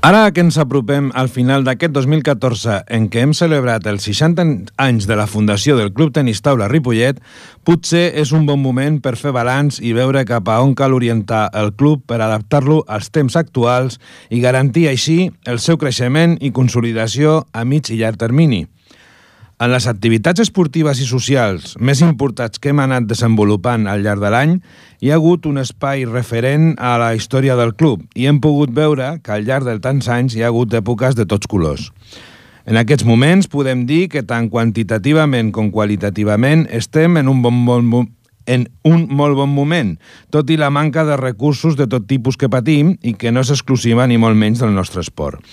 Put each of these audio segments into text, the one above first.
Ara que ens apropem al final d'aquest 2014 en què hem celebrat els 60 anys de la fundació del Club Tenis Taula Ripollet, potser és un bon moment per fer balanç i veure cap a on cal orientar el club per adaptar-lo als temps actuals i garantir així el seu creixement i consolidació a mig i llarg termini. En les activitats esportives i socials més importants que hem anat desenvolupant al llarg de l'any, hi ha hagut un espai referent a la història del club i hem pogut veure que al llarg de tants anys hi ha hagut èpoques de tots colors. En aquests moments podem dir que tant quantitativament com qualitativament estem en un bon, bon, en un molt bon moment, tot i la manca de recursos de tot tipus que patim i que no és exclusiva ni molt menys del nostre esport.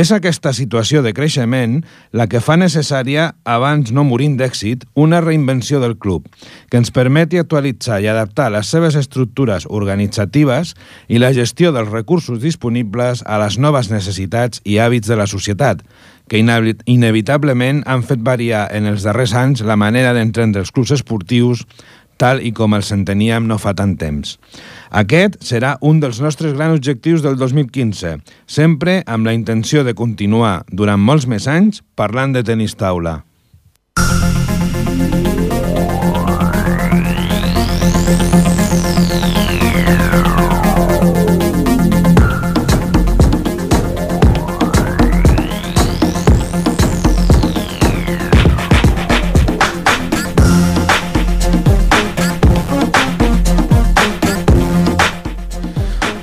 És aquesta situació de creixement la que fa necessària, abans no morint d'èxit, una reinvenció del club, que ens permeti actualitzar i adaptar les seves estructures organitzatives i la gestió dels recursos disponibles a les noves necessitats i hàbits de la societat, que inevitablement han fet variar en els darrers anys la manera d'entendre els clubs esportius tal i com els enteníem no fa tant temps. Aquest serà un dels nostres grans objectius del 2015, sempre amb la intenció de continuar durant molts més anys parlant de tenis taula.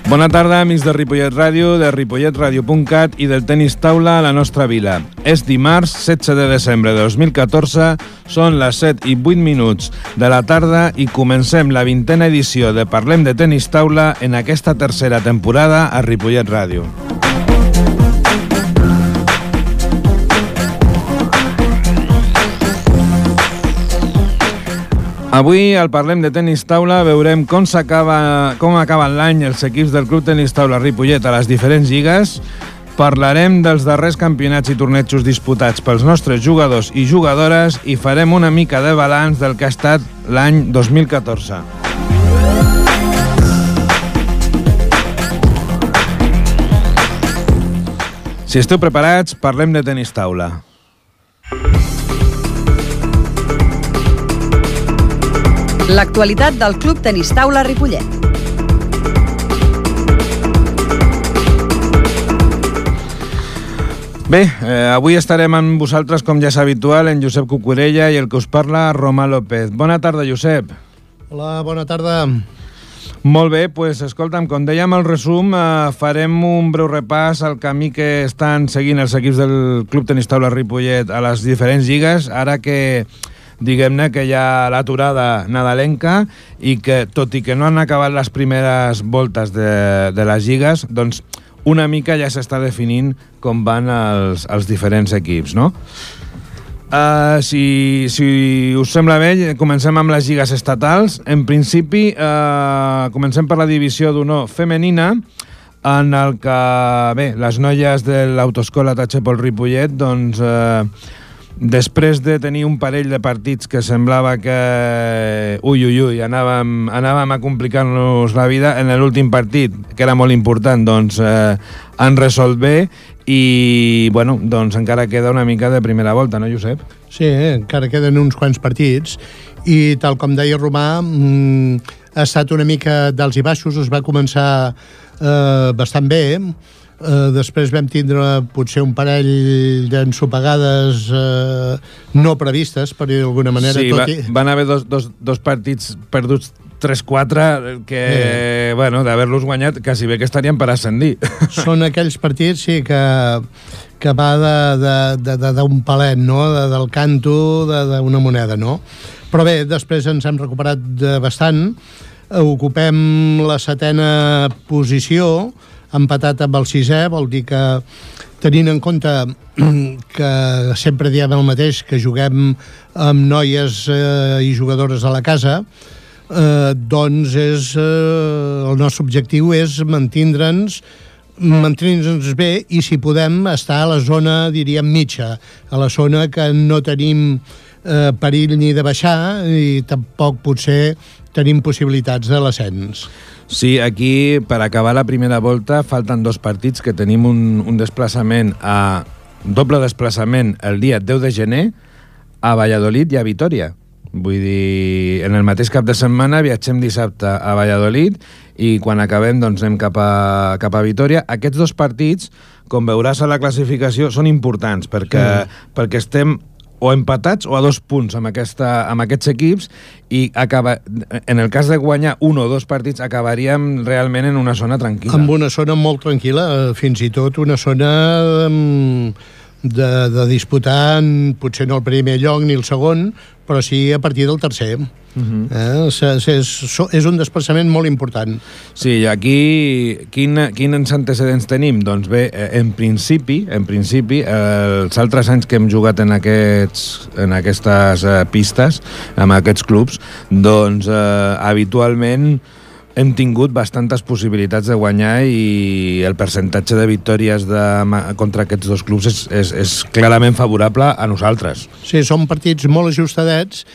Bona tarda, amics de Ripollet Ràdio, de ripolletradio.cat i del tenis taula a la nostra vila. És dimarts 16 de desembre de 2014, són les 7 i 8 minuts de la tarda i comencem la vintena edició de Parlem de tenis taula en aquesta tercera temporada a Ripollet Ràdio. Avui, al Parlem de Tenis Taula, veurem com, acaba, com acaben l'any els equips del Club Tenis Taula Ripollet a les diferents lligues, parlarem dels darrers campionats i tornejos disputats pels nostres jugadors i jugadores i farem una mica de balanç del que ha estat l'any 2014. Si esteu preparats, parlem de tenis taula. L'actualitat del Club Tenis Taula Ripollet. Bé, eh, avui estarem amb vosaltres, com ja és habitual, en Josep Cucurella i el que us parla, Roma López. Bona tarda, Josep. Hola, bona tarda. Molt bé, pues, escolta'm, com dèiem al resum, eh, farem un breu repàs al camí que estan seguint els equips del Club Tenis Taula Ripollet a les diferents lligues, ara que diguem-ne que hi ha l'aturada nadalenca i que, tot i que no han acabat les primeres voltes de, de les lligues, doncs una mica ja s'està definint com van els, els diferents equips, no? Uh, si, si us sembla bé, comencem amb les lligues estatals. En principi, uh, comencem per la divisió d'honor femenina, en el que, bé, les noies de l'autoescola Tachepol Ripollet, doncs, uh, després de tenir un parell de partits que semblava que, ui, ui, ui, anàvem, anàvem a complicar-nos la vida, en l'últim partit, que era molt important, doncs eh, han resolt bé i, bueno, doncs encara queda una mica de primera volta, no, Josep? Sí, eh? encara queden uns quants partits i, tal com deia Romà, mm, ha estat una mica d'alts i baixos, es va començar eh, bastant bé, Eh, després vam tindre potser un parell d'ensopegades eh, no previstes, per dir d'alguna manera. Sí, tot va, i... van haver dos, dos, dos partits perduts 3-4 que, sí. bueno, d'haver-los guanyat, quasi bé que estarien per ascendir. Són aquells partits, sí, que, que va d'un palet, no?, de, del canto d'una moneda, no? Però bé, després ens hem recuperat bastant, ocupem la setena posició, empatat amb el sisè, vol dir que tenint en compte que sempre diem el mateix, que juguem amb noies eh, i jugadores a la casa, eh, doncs és, eh, el nostre objectiu és mantindre'ns mantenir-nos bé i si podem estar a la zona, diríem, mitja, a la zona que no tenim eh, perill ni de baixar i tampoc potser tenim possibilitats de l'ascens. Sí, aquí, per acabar la primera volta, falten dos partits que tenim un, un desplaçament a doble desplaçament el dia 10 de gener a Valladolid i a Vitoria. Vull dir, en el mateix cap de setmana viatgem dissabte a Valladolid i quan acabem doncs anem cap a, cap a Vitoria. Aquests dos partits, com veuràs a la classificació, són importants perquè, mm. perquè estem o empatats o a dos punts amb, aquesta, amb aquests equips i acaba, en el cas de guanyar un o dos partits acabaríem realment en una zona tranquil·la. Amb una zona molt tranquil·la, eh, fins i tot una zona de, de disputar potser no el primer lloc ni el segon, però sí a partir del tercer. Uh -huh. eh? és, és, és un desplaçament molt important. Sí, i aquí quin, quins antecedents tenim? Doncs bé, eh, en principi, en principi eh, els altres anys que hem jugat en, aquests, en aquestes eh, pistes, amb aquests clubs, doncs eh, habitualment hem tingut bastantes possibilitats de guanyar i el percentatge de victòries de, contra aquests dos clubs és, és, és clarament favorable a nosaltres. Sí, són partits molt ajustadets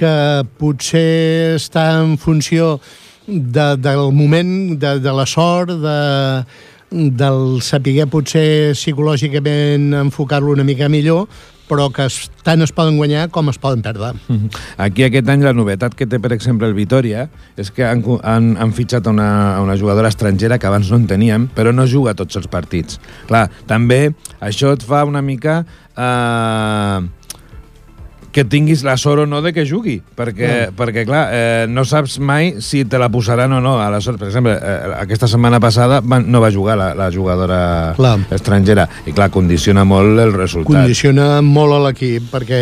que potser està en funció de, del moment, de, de la sort, de, del saber potser psicològicament enfocar-lo una mica millor, però que tant es poden guanyar com es poden perdre. Aquí aquest any la novetat que té, per exemple, el Vitoria és que han, han, han fitxat una, una jugadora estrangera que abans no en teníem, però no juga tots els partits. Clar, també això et fa una mica... Eh, que tinguis la sort o no de que jugui, perquè, mm. perquè clar, eh, no saps mai si te la posaran o no. Aleshores, per exemple, eh, aquesta setmana passada va, no va jugar la, la jugadora clar. estrangera, i clar, condiciona molt el resultat. Condiciona molt a l'equip, perquè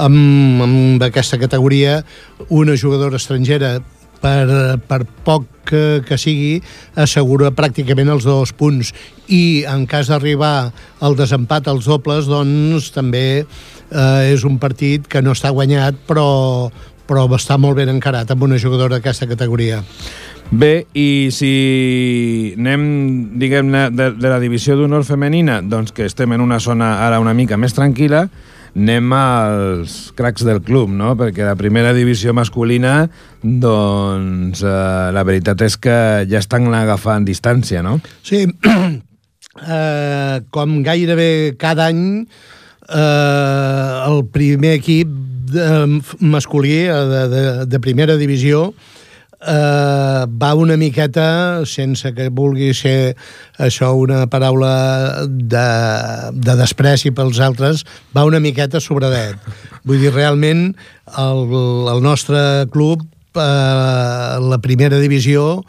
amb, amb aquesta categoria una jugadora estrangera per, per poc que, que sigui, assegura pràcticament els dos punts. I en cas d'arribar al desempat als dobles, doncs també eh, és un partit que no està guanyat, però, però està molt ben encarat amb una jugadora d'aquesta categoria. Bé, i si anem, diguem-ne, de, de la divisió d'honor femenina, doncs que estem en una zona ara una mica més tranquil·la, anem als cracs del club, no? Perquè la primera divisió masculina, doncs, eh, la veritat és que ja estan agafant distància, no? Sí, eh, com gairebé cada any eh, el primer equip de, masculí eh, de, de, de primera divisió eh, va una miqueta, sense que vulgui ser això una paraula de, de despreci pels altres, va una miqueta sobradet. Vull dir, realment, el, el nostre club, eh, la primera divisió,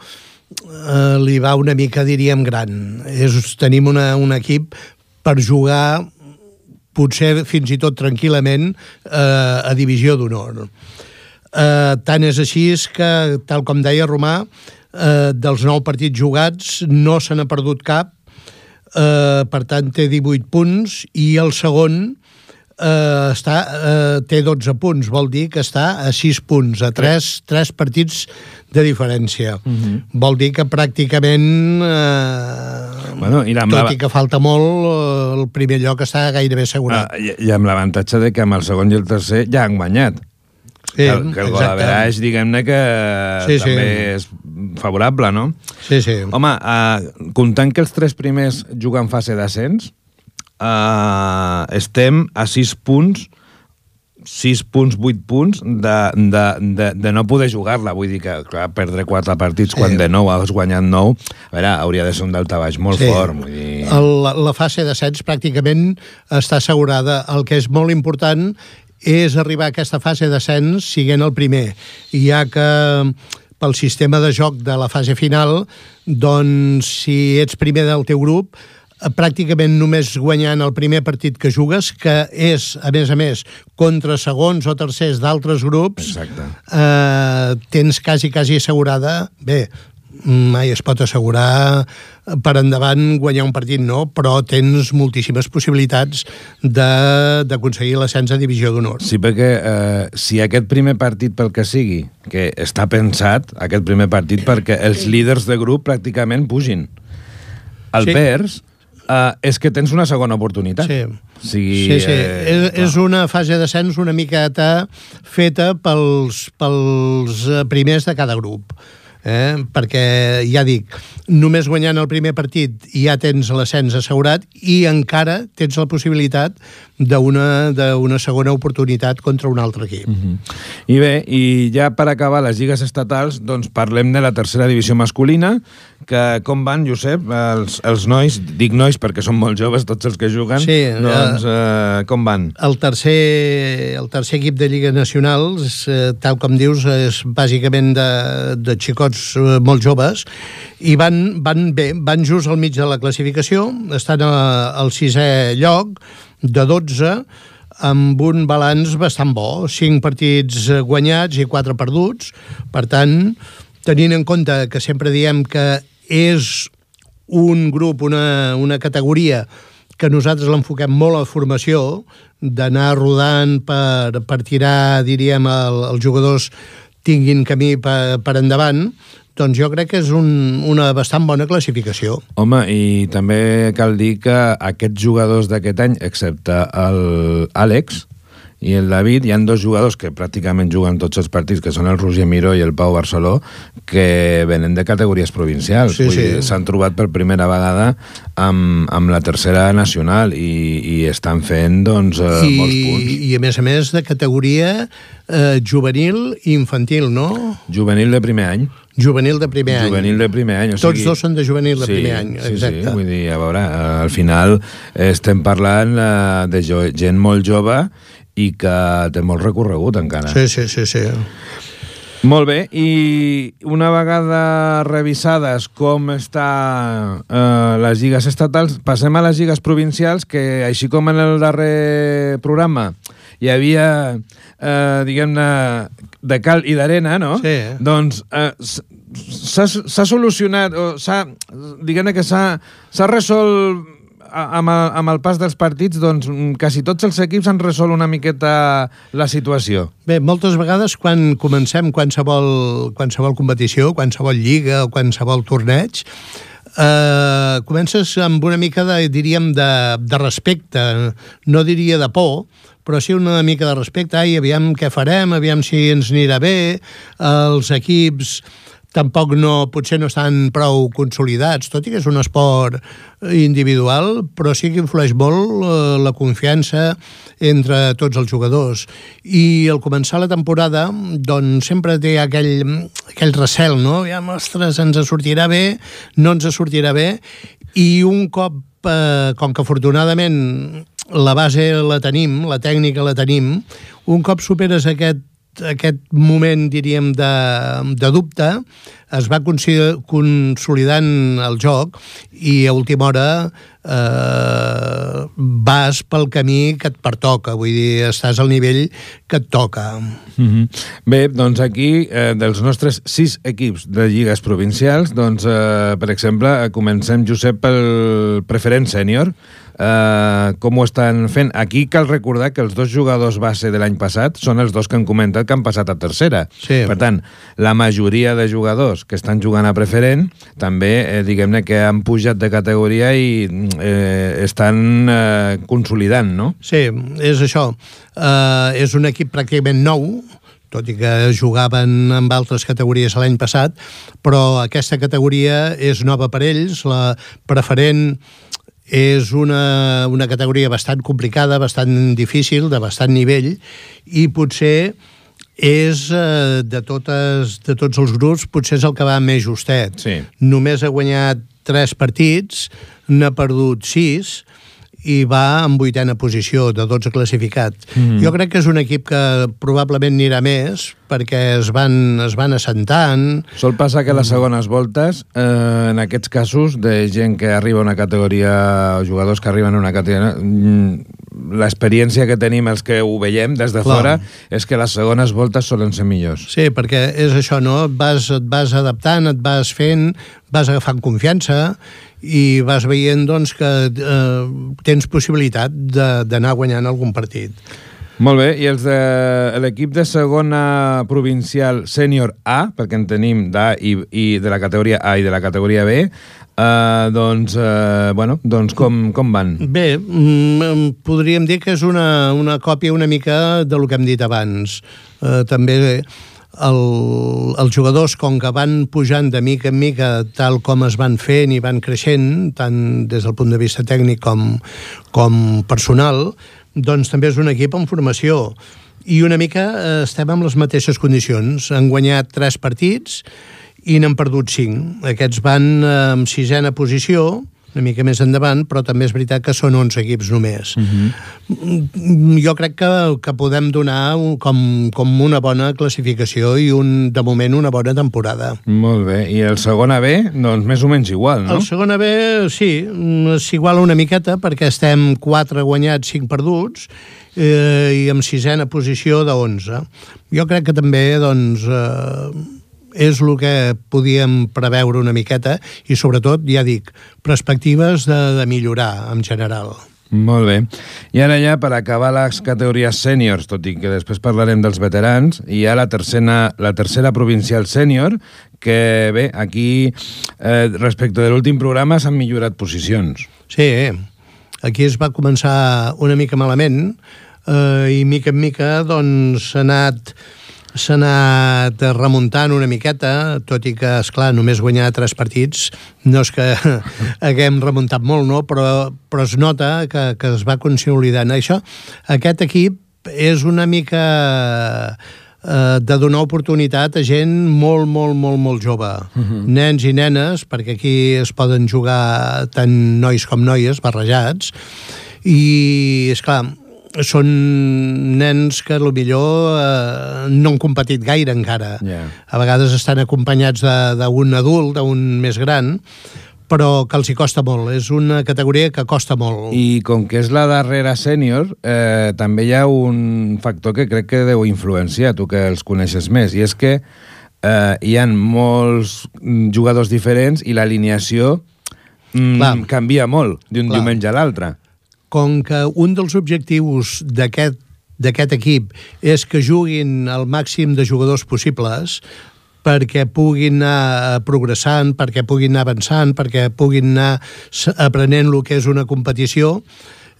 eh, li va una mica, diríem, gran. És, tenim una, un equip per jugar potser fins i tot tranquil·lament eh, a divisió d'honor. Eh, tant és així que, tal com deia Romà, eh, dels nou partits jugats no se n'ha perdut cap, eh, per tant té 18 punts, i el segon eh, està, eh, té 12 punts, vol dir que està a 6 punts, a 3, 3 partits de diferència. Uh mhm. -huh. Vol dir que pràcticament, eh, bueno, i tot la... i que falta molt, eh, el primer lloc està gairebé assegurat. Ah, i, I amb l'avantatge de que amb el segon i el tercer ja han guanyat. Sí, que, que el gol average, diguem-ne que sí, també sí. és favorable, no? Sí, sí. Home, uh, comptant que els tres primers juguen fase d'ascens, uh, estem a 6 punts 6 punts, 8 punts de, de, de, de no poder jugar-la. Vull dir que, clar, perdre 4 partits sí. quan de nou has guanyat 9, a veure, hauria de ser un delta baix molt sí. fort. Vull dir... El, la fase de sets pràcticament està assegurada. El que és molt important és arribar a aquesta fase d'ascens siguent el primer. Ja que pel sistema de joc de la fase final, doncs si ets primer del teu grup, Eh, pràcticament només guanyant el primer partit que jugues, que és, a més a més, contra segons o tercers d'altres grups, Exacte. eh, tens quasi, quasi assegurada... Bé, mai es pot assegurar per endavant guanyar un partit, no, però tens moltíssimes possibilitats d'aconseguir l'ascens a divisió d'honor. Sí, perquè eh, si aquest primer partit, pel que sigui, que està pensat, aquest primer partit, perquè els líders de grup pràcticament pugin. El sí. Pers uh, és que tens una segona oportunitat. Sí. O sigui, Sí, sí. eh, és, clar. és una fase d'ascens una miqueta feta pels, pels eh, primers de cada grup. Eh? Perquè, ja dic, només guanyant el primer partit ja tens l'ascens assegurat i encara tens la possibilitat d'una segona oportunitat contra un altre equip. Mm -hmm. I bé, i ja per acabar les lligues estatals, doncs parlem de la tercera divisió masculina, que com van, Josep, els, els nois, dic nois perquè són molt joves tots els que juguen, Sí, doncs eh, com van? El tercer, el tercer equip de Lliga Nacional, eh, tal com dius, és bàsicament de, de xicots eh, molt joves i van, van bé, van just al mig de la classificació, estan a, al sisè lloc de 12 amb un balanç bastant bo, 5 partits eh, guanyats i 4 perduts. Per tant, tenint en compte que sempre diem que és un grup, una, una categoria que nosaltres l'enfoquem molt a formació, d'anar rodant per, per tirar, diríem, el, els jugadors tinguin camí per, per endavant, doncs jo crec que és un, una bastant bona classificació. Home, i també cal dir que aquests jugadors d'aquest any, excepte el Àlex i el David, hi han dos jugadors que pràcticament juguen tots els partits, que són el Roger Miró i el Pau Barceló, que venen de categories provincials. Sí, Vull sí. S'han trobat per primera vegada amb, amb la tercera nacional i, i estan fent doncs, eh, I, molts punts. I, a més a més, de categoria eh, juvenil i infantil, no? Juvenil de primer any. Juvenil de primer any. Juvenil de primer any. O Tots sigui, dos són de juvenil de sí, primer any, sí, exacte. Sí, vull dir, a veure, al final estem parlant eh, de gent molt jove i que té molt recorregut encara. Sí, sí, sí, sí. Molt bé, i una vegada revisades com està eh, les lligues estatals, passem a les lligues provincials, que així com en el darrer programa hi havia, eh, diguem-ne, de cal i d'arena, no? Sí. Doncs eh, s'ha solucionat, o s'ha, diguem-ne que s'ha resolt amb el, amb el pas dels partits, doncs mm, quasi tots els equips han resolt una miqueta la situació. Bé, moltes vegades quan comencem qualsevol, qualsevol competició, qualsevol lliga o qualsevol torneig, eh, comences amb una mica de, diríem, de, de respecte, no diria de por, però sí una mica de respecte, ai, aviam què farem, aviam si ens anirà bé, els equips tampoc no, potser no estan prou consolidats, tot i que és un esport individual, però sí que influeix molt eh, la confiança entre tots els jugadors. I al començar la temporada, doncs sempre té aquell, aquell recel, no? Ja, ostres, ens sortirà bé, no ens sortirà bé, i un cop, eh, com que afortunadament la base la tenim, la tècnica la tenim, un cop superes aquest aquest moment, diríem, de, de dubte, es va consolidant el joc i a última hora eh, vas pel camí que et pertoca, vull dir, estàs al nivell que et toca. Mm -hmm. Bé, doncs aquí, eh, dels nostres sis equips de lligues provincials, doncs, eh, per exemple, comencem, Josep, pel preferent sènior. Eh, com ho estan fent? Aquí cal recordar que els dos jugadors base de l'any passat són els dos que han comentat que han passat a tercera. Sí. Per tant, la majoria de jugadors que estan jugant a preferent també, eh, diguem-ne, que han pujat de categoria i eh, estan eh, consolidant, no? Sí, és això. Uh, és un equip pràcticament nou, tot i que jugaven amb altres categories l'any passat, però aquesta categoria és nova per ells, la preferent és una, una categoria bastant complicada, bastant difícil, de bastant nivell, i potser és eh, de, totes, de tots els grups, potser és el que va més justet. Sí. Només ha guanyat tres partits, n'ha perdut sis, i va en vuitena posició de 12 classificats. Mm. Jo crec que és un equip que probablement anirà més perquè es van, es van assentant. Sol passar que les segones voltes, eh, en aquests casos, de gent que arriba a una categoria, o jugadors que arriben a una categoria, mm, l'experiència que tenim els que ho veiem des de Clar. fora és que les segones voltes solen ser millors. Sí, perquè és això, no? Et vas, et vas adaptant, et vas fent, vas agafant confiança i vas veient doncs, que eh, tens possibilitat de- d'anar guanyant algun partit. Molt bé, i els de l'equip de segona provincial sènior A, perquè en tenim d'A i, i de la categoria A i de la categoria B, eh, doncs, eh, bueno, doncs com, com van? Bé, mm, podríem dir que és una, una còpia una mica del que hem dit abans. Eh, també el, els jugadors, com que van pujant de mica en mica, tal com es van fent i van creixent, tant des del punt de vista tècnic com, com personal, doncs també és un equip en formació i una mica eh, estem amb les mateixes condicions. Han guanyat tres partits i n'han perdut cinc. Aquests van eh, en sisena posició, una mica més endavant, però també és veritat que són 11 equips només. Uh -huh. Jo crec que, que podem donar un, com, com una bona classificació i, un, de moment, una bona temporada. Molt bé. I el segon B, doncs més o menys igual, no? El segon B, sí, s'iguala una miqueta perquè estem 4 guanyats, 5 perduts, eh, i amb sisena posició de 11. Jo crec que també, doncs... Eh, és el que podíem preveure una miqueta i sobretot, ja dic, perspectives de, de millorar en general. Molt bé. I ara ja, per acabar les categories sèniors, tot i que després parlarem dels veterans, hi ha la tercera, la tercera provincial sènior, que bé, aquí, eh, respecte de l'últim programa, s'han millorat posicions. Sí, aquí es va començar una mica malament, eh, i mica en mica doncs s'ha anat s'ha anat remuntant una miqueta, tot i que, és clar només guanyar tres partits, no és que haguem remuntat molt, no? però, però es nota que, que es va consolidant. Això, aquest equip és una mica eh, de donar oportunitat a gent molt, molt, molt, molt jove. Uh mhm. -huh. Nens i nenes, perquè aquí es poden jugar tant nois com noies, barrejats, i, és clar són nens que millor eh, no han competit gaire encara. Yeah. A vegades estan acompanyats d'un adult, d'un més gran, però que els hi costa molt. És una categoria que costa molt. I com que és la darrera sènior, eh, també hi ha un factor que crec que deu influenciar, tu que els coneixes més, i és que eh, hi han molts jugadors diferents i l'alineació mm, canvia molt d'un diumenge a l'altre com que un dels objectius d'aquest d'aquest equip és que juguin el màxim de jugadors possibles perquè puguin anar progressant, perquè puguin anar avançant, perquè puguin anar aprenent el que és una competició,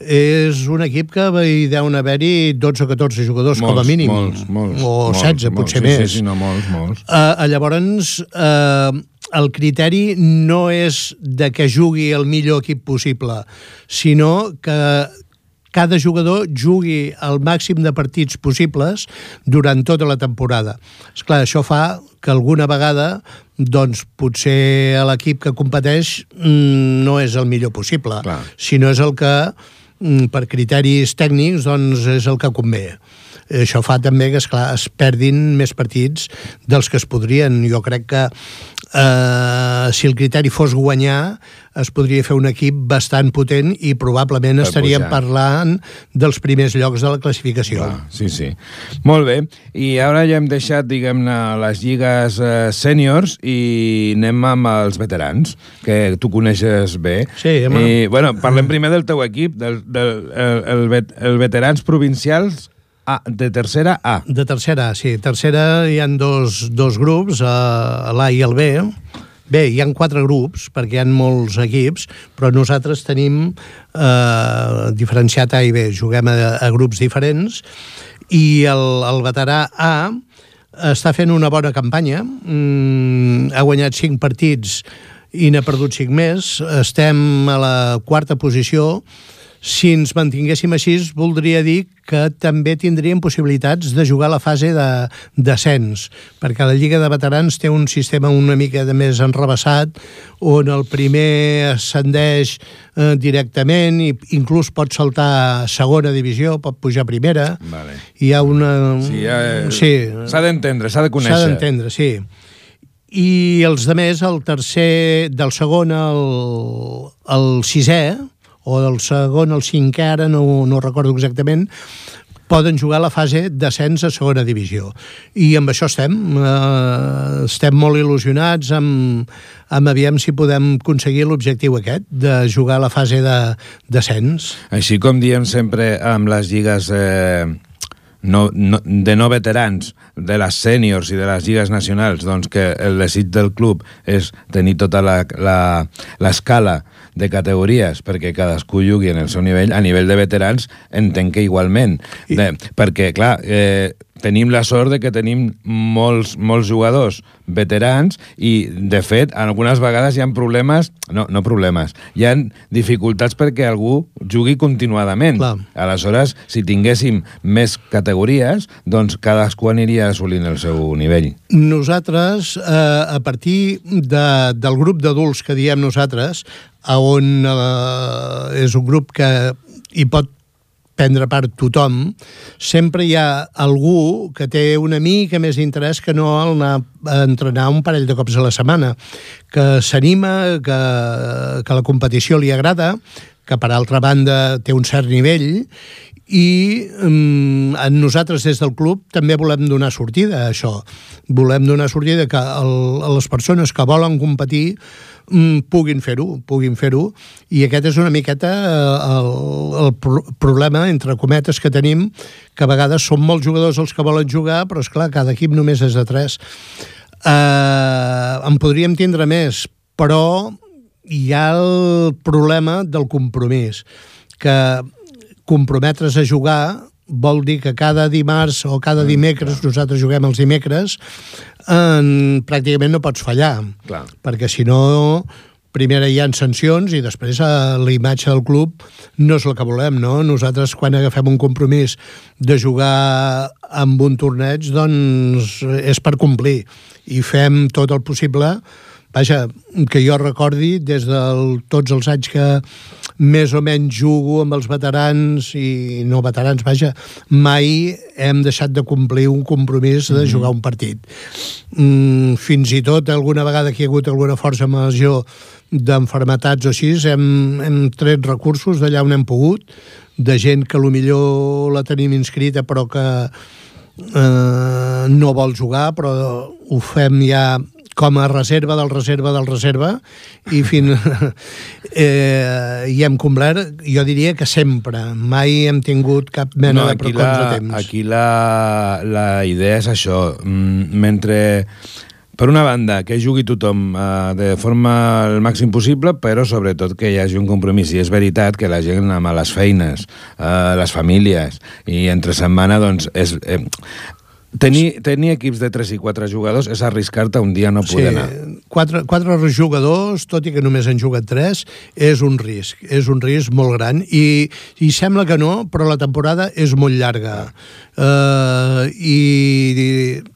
és un equip que hi deuen haver-hi 12 o 14 jugadors molts, com a mínim. Molts, molts. O 16, molts, potser sí, més. Sí, sí, no, molts, molts. Uh, llavors, uh, el criteri no és de que jugui el millor equip possible, sinó que cada jugador jugui el màxim de partits possibles durant tota la temporada. És clar, això fa que alguna vegada doncs potser l'equip que competeix mm, no és el millor possible, clar. sinó és el que mm, per criteris tècnics doncs és el que convé això fa també que, esclar, es perdin més partits dels que es podrien. Jo crec que eh, si el criteri fos guanyar, es podria fer un equip bastant potent i probablement per estaríem pujar. parlant dels primers llocs de la classificació. Clar, sí, sí. Molt bé. I ara ja hem deixat, diguem-ne, les lligues eh, sèniors i anem amb els veterans, que tu coneixes bé. Sí, home. I, bueno, parlem primer del teu equip, del, del el, el, vet, el veterans provincials a, de tercera A. De tercera A, sí. Tercera hi han dos, dos grups, uh, l'A i el B. Bé, hi han quatre grups, perquè hi ha molts equips, però nosaltres tenim eh, diferenciat A i B. Juguem a, a grups diferents i el, el veterà A està fent una bona campanya. Mm, ha guanyat cinc partits i n'ha perdut cinc més. Estem a la quarta posició si ens mantinguéssim així, voldria dir que també tindríem possibilitats de jugar a la fase de descens, perquè la Lliga de Veterans té un sistema una mica de més enrebaçat, on el primer ascendeix eh, directament i inclús pot saltar a segona divisió, pot pujar a primera. Vale. Hi ha una... Sí, ha... sí. s'ha d'entendre, s'ha de conèixer. S'ha d'entendre, sí i els de més, el tercer, del segon al, al sisè, o del segon al cinquè, ara no, no recordo exactament, poden jugar la fase d'ascens a segona divisió. I amb això estem. Eh, estem molt il·lusionats amb, amb aviam si podem aconseguir l'objectiu aquest, de jugar la fase d'ascens. Així com diem sempre amb les lligues... Eh no, no, de no veterans de les sèniors i de les lligues nacionals, doncs que el desig del club és tenir tota l'escala de categories perquè cadascú jugui en el seu nivell, a nivell de veterans entenc que igualment, I... de, perquè clar, eh, tenim la sort de que tenim molts, molts jugadors veterans i, de fet, algunes vegades hi ha problemes, no, no problemes, hi ha dificultats perquè algú jugui continuadament. Clar. Aleshores, si tinguéssim més categories, doncs cadascú aniria assolint el seu nivell. Nosaltres, eh, a partir de, del grup d'adults que diem nosaltres, on eh, és un grup que hi pot prendre part tothom, sempre hi ha algú que té una mica més d'interès que no anar a entrenar un parell de cops a la setmana, que s'anima, que, que la competició li agrada, que per altra banda té un cert nivell i um, nosaltres des del club també volem donar sortida a això. Volem donar sortida que el, les persones que volen competir mm, puguin fer-ho, puguin fer-ho, i aquest és una miqueta eh, el, el problema, entre cometes, que tenim, que a vegades són molts jugadors els que volen jugar, però és clar, cada equip només és de tres. Eh, en podríem tindre més, però hi ha el problema del compromís, que comprometre's a jugar vol dir que cada dimarts o cada mm, dimecres, nosaltres juguem els dimecres, en, pràcticament no pots fallar. Clar. Perquè si no, primera hi ha sancions i després eh, la imatge del club no és el que volem, no? Nosaltres quan agafem un compromís de jugar amb un torneig, doncs és per complir i fem tot el possible vaja, que jo recordi des de tots els anys que més o menys jugo amb els veterans i no veterans, vaja, mai hem deixat de complir un compromís de mhm. jugar un partit. Mm, fins i tot alguna vegada que hi ha hagut alguna força major d'enfermetats o així, hem, hem tret recursos d'allà on hem pogut, de gent que millor la tenim inscrita però que eh, no vol jugar, però ho fem ja com a reserva del reserva del reserva i fins eh, i hem complert, jo diria que sempre mai hem tingut cap mena no, de contratemps. Aquí la, la idea és això mm, mentre per una banda, que jugui tothom eh, de forma el màxim possible, però sobretot que hi hagi un compromís. I és veritat que la gent amb les feines, eh, les famílies, i entre setmana, doncs, és, eh, Tenir, tenir equips de 3 i 4 jugadors és arriscar-te un dia no poder sí, anar. 4, 4 jugadors, tot i que només han jugat 3, és un risc. És un risc molt gran. I, i sembla que no, però la temporada és molt llarga. Uh, i, i,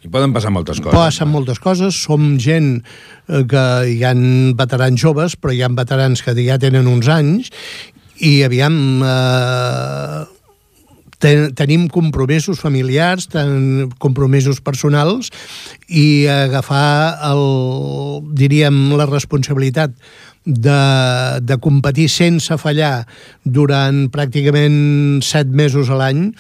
I poden passar moltes coses. Passen moltes coses. Som gent eh, que hi han veterans joves, però hi han veterans que ja tenen uns anys i aviam... Uh, ten, tenim compromisos familiars, ten, compromisos personals i agafar el, diríem, la responsabilitat de, de competir sense fallar durant pràcticament set mesos a l'any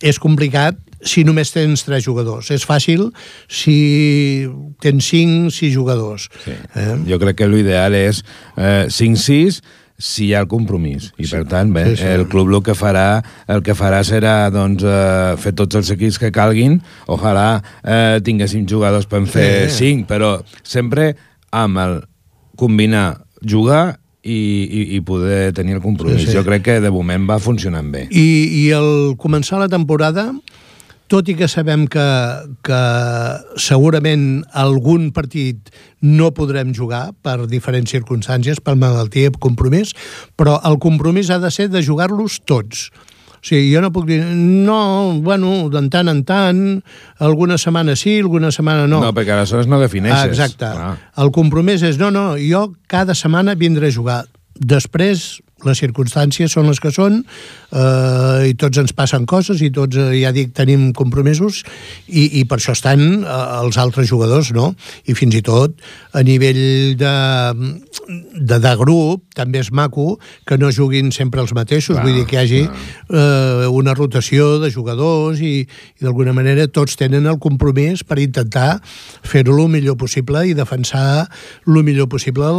és complicat si només tens tres jugadors. És fàcil si tens cinc, sis jugadors. Sí. Eh? Jo crec que l'ideal és eh, cinc, sis, si hi ha el compromís. I, sí. per tant, bé, sí, sí. el club el que farà el que farà serà doncs, eh, fer tots els equips que calguin. Ojalà eh, tinguéssim jugadors per fer sí. cinc, però sempre amb el combinar jugar i, i, i poder tenir el compromís. Sí, sí. Jo crec que de moment va funcionant bé. I, i el començar la temporada tot i que sabem que, que segurament algun partit no podrem jugar per diferents circumstàncies, per malaltia, per compromís, però el compromís ha de ser de jugar-los tots. O sigui, jo no puc dir, no, bueno, de tant en tant, alguna setmana sí, alguna setmana no. No, perquè aleshores no defineixes. Ah, exacte. Ah. El compromís és, no, no, jo cada setmana vindré a jugar. Després, les circumstàncies són les que són eh, i tots ens passen coses i tots, eh, ja dic, tenim compromisos i, i per això estan eh, els altres jugadors, no? I fins i tot a nivell de, de, de grup també és maco que no juguin sempre els mateixos, clar, vull dir que hi hagi eh, una rotació de jugadors i, i d'alguna manera tots tenen el compromís per intentar fer-ho el millor possible i defensar el millor possible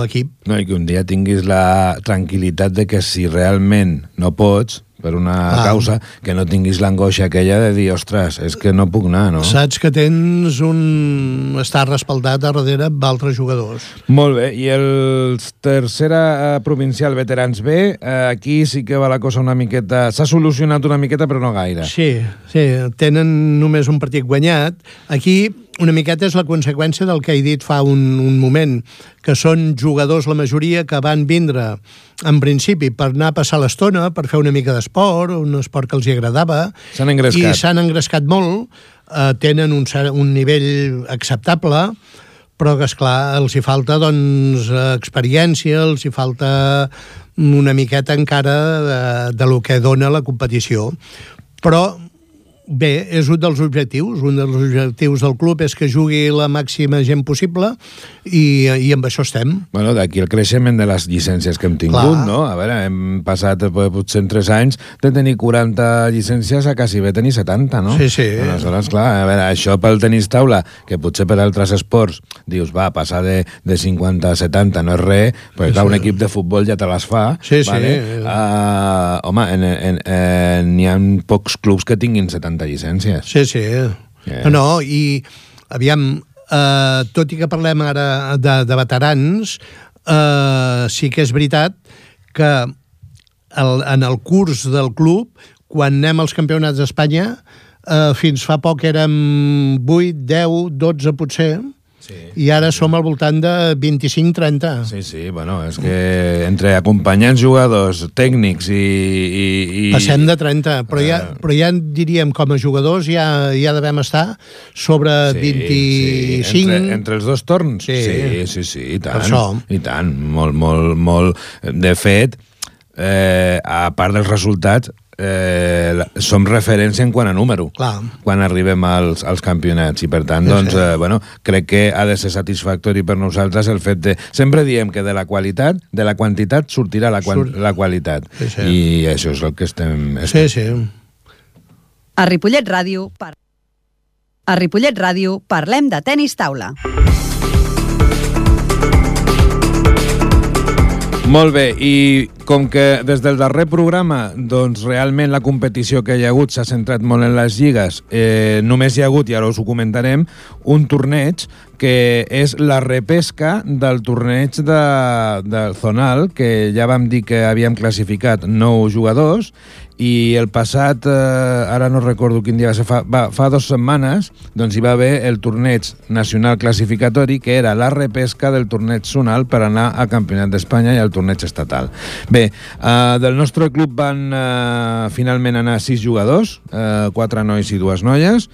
l'equip. No, i que un dia tinguis la tranquil·litat de que si realment no pots, per una Ah. causa, que no tinguis l'angoixa aquella de dir, ostres, és que no puc anar, no? Saps que tens un... està respaldat a darrere d'altres jugadors. Molt bé, i el tercera eh, provincial Veterans B, eh, aquí sí que va la cosa una miqueta... S'ha solucionat una miqueta, però no gaire. Sí, sí, tenen només un partit guanyat. Aquí una miqueta és la conseqüència del que he dit fa un, un moment, que són jugadors, la majoria, que van vindre, en principi, per anar a passar l'estona, per fer una mica d'esport, un esport que els hi agradava. S'han engrescat. I s'han engrescat molt, eh, tenen un, un nivell acceptable, però que, esclar, els hi falta, doncs, experiència, els hi falta una miqueta encara de, de lo que dona la competició. Però, bé, és un dels objectius. Un dels objectius del club és que jugui la màxima gent possible i, i amb això estem. Bueno, d'aquí el creixement de les llicències que hem tingut, Clar. no? A veure, hem passat eh, potser en 3 anys de tenir 40 llicències a quasi bé tenir 70, no? Sí, sí. Aleshores, clar, a veure, això pel tenis taula, que potser per altres esports dius, va, passar de, de 50 a 70 no és res, però clar, un equip de futbol ja te les fa. Sí, sí. Vale? Uh, home, en, en, en, n'hi ha pocs clubs que tinguin 70 llicències. Sí, sí. Yeah. No, no, i aviam, eh, tot i que parlem ara de, de veterans, eh, sí que és veritat que el, en el curs del club, quan anem als campionats d'Espanya, eh, fins fa poc érem 8, 10, 12 potser, Sí. i ara som al voltant de 25-30. Sí, sí, bueno, és que entre acompanyants jugadors, tècnics i... i, i... Passem de 30, però ja, Eh. però ja diríem, com a jugadors, ja, ja devem estar sobre 25... Sí, entre, entre els dos torns? Sí. sí, sí, sí i tant. Per això. I tant, molt, molt, molt... De fet, eh, a part dels resultats, eh, som referència en quant a número Clar. quan arribem als, als campionats i per tant, Sí, doncs, sí. eh, bueno, crec que ha de ser satisfactori per nosaltres el fet de... Sempre diem que de la qualitat, de la quantitat sortirà la, quan, Surt. la qualitat Sí, sí. i això és el que estem... Sí, sí. A Ripollet Ràdio, par... a Ripollet Ràdio parlem de tennis taula. Molt bé, i com que des del darrer programa doncs realment la competició que hi ha hagut s'ha centrat molt en les lligues, eh, només hi ha hagut, i ara us ho comentarem, un torneig que és la repesca del torneig de, del Zonal, que ja vam dir que havíem classificat nou jugadors, i el passat, eh, ara no recordo quin dia va ser, fa, va, fa dues setmanes, doncs hi va haver el torneig nacional classificatori, que era la repesca del torneig zonal per anar al Campionat d'Espanya i al torneig estatal. Bé, eh, del nostre club van eh, finalment anar sis jugadors, eh, quatre nois i dues noies,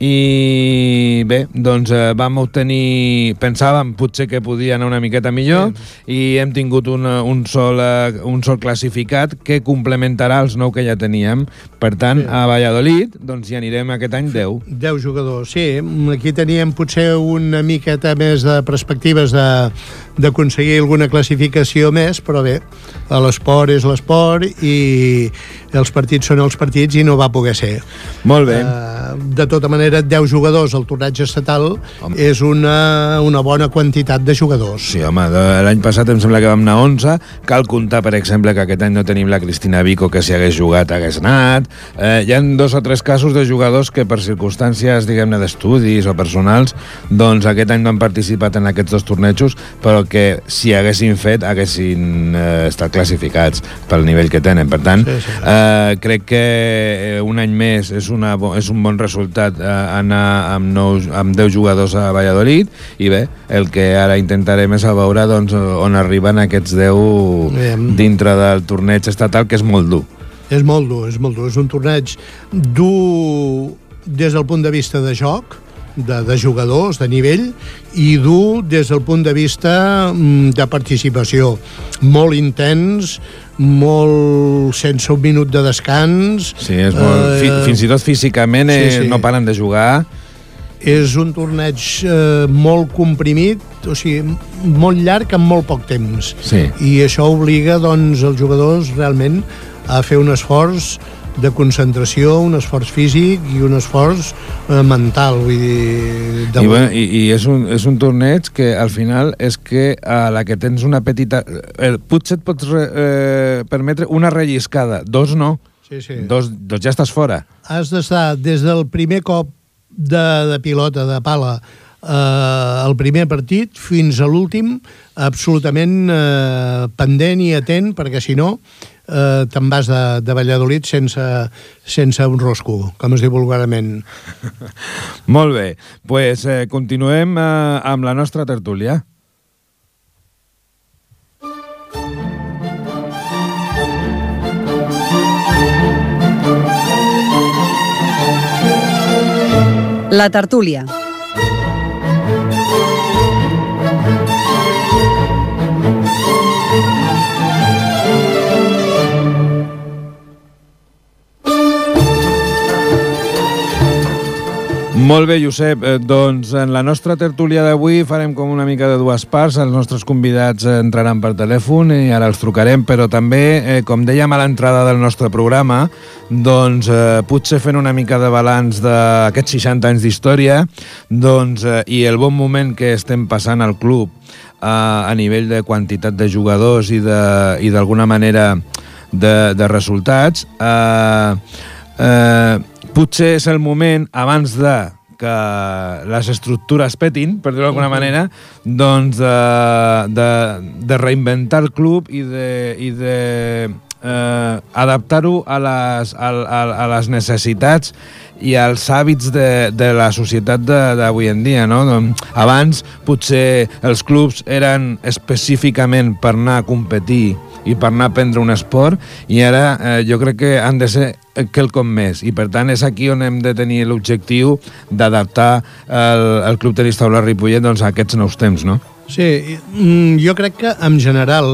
i bé, doncs eh, vam obtenir, pensàvem potser que podia anar una miqueta millor sí. i hem tingut una, un, sol, eh, un sol classificat que complementarà els nou que ja teníem. Per tant, sí. a Valladolid doncs hi anirem aquest any 10. 10 jugadors, sí. Aquí teníem potser una miqueta més de perspectives de d'aconseguir alguna classificació més, però bé, l'esport és l'esport i els partits són els partits i no va poder ser. Molt bé. Uh, de tota manera, 10 jugadors al torneig estatal Home. és una, una bona quantitat de jugadors. Sí, home, l'any passat em sembla que vam anar 11. Cal comptar, per exemple, que aquest any no tenim la Cristina Vico, que si hagués jugat hagués anat. Eh, hi han dos o tres casos de jugadors que per circumstàncies, diguem-ne, d'estudis o personals, doncs aquest any no han participat en aquests dos tornejos, però que si haguessin fet, haguessin eh, estat classificats pel nivell que tenen. Per tant, Sí, sí. eh, crec que eh, un any més és, una, és un bon resultat eh, anar amb, nous, amb 10 jugadors a Valladolid i bé, el que ara intentarem és a veure doncs, on arriben aquests 10 Aviam. dintre del torneig estatal, que és molt dur. És molt dur, és molt dur. És un torneig dur des del punt de vista de joc, de, de jugadors, de nivell, i dur des del punt de vista mm, de participació. Molt intens, molt sense un minut de descans. Sí, és molt, Eh, fins i tot físicament sí, eh, sí. no paren de jugar. És un torneig eh, molt comprimit, o sigui, molt llarg en molt poc temps. Sí. I això obliga doncs, els jugadors realment a fer un esforç de concentració, un esforç físic i un esforç eh, mental. Vull dir, de... I, bueno, i, i és, un, és un torneig que al final és que a la que tens una petita... Eh, potser et pots re, eh, permetre una relliscada, dos no. Sí, sí. Dos, doncs ja estàs fora. Has d'estar des del primer cop de, de pilota, de pala, eh, el primer partit fins a l'últim absolutament eh, pendent i atent perquè si no eh, te'n vas de, de Valladolid sense, sense un rosco, com es diu vulgarament. Molt bé, doncs pues, eh, continuem eh, amb la nostra tertúlia. La tertúlia. Molt bé, Josep. Eh, doncs en la nostra tertúlia d'avui farem com una mica de dues parts. Els nostres convidats entraran per telèfon i ara els trucarem, però també, eh, com dèiem a l'entrada del nostre programa, doncs eh, potser fent una mica de balanç d'aquests 60 anys d'història doncs, eh, i el bon moment que estem passant al club eh, a nivell de quantitat de jugadors i d'alguna manera de, de resultats, eh, eh, potser és el moment, abans de que les estructures petin, per dir-ho d'alguna manera, doncs de, de, de reinventar el club i de, i de eh, adaptar-ho a, les, a, a, a les necessitats i als hàbits de, de la societat d'avui en dia. No? Doncs, abans potser els clubs eren específicament per anar a competir i per anar a prendre un esport i ara eh, jo crec que han de ser quelcom més i per tant és aquí on hem de tenir l'objectiu d'adaptar el, el Club Tenis Taula Ripollet doncs, a aquests nous temps, no? Sí, jo crec que en general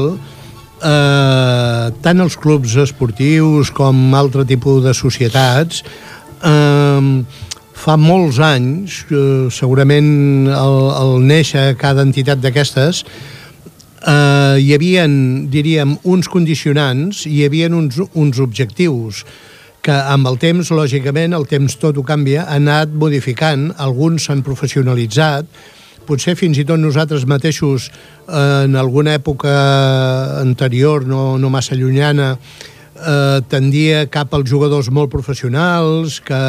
eh, tant els clubs esportius com altre tipus de societats eh, fa molts anys, eh, segurament el, el néixer cada entitat d'aquestes, eh, hi havia, diríem, uns condicionants, hi havia uns, uns objectius que amb el temps, lògicament, el temps tot ho canvia, ha anat modificant, alguns s'han professionalitzat, potser fins i tot nosaltres mateixos eh, en alguna època anterior, no, no massa llunyana, eh, tendia cap als jugadors molt professionals, que,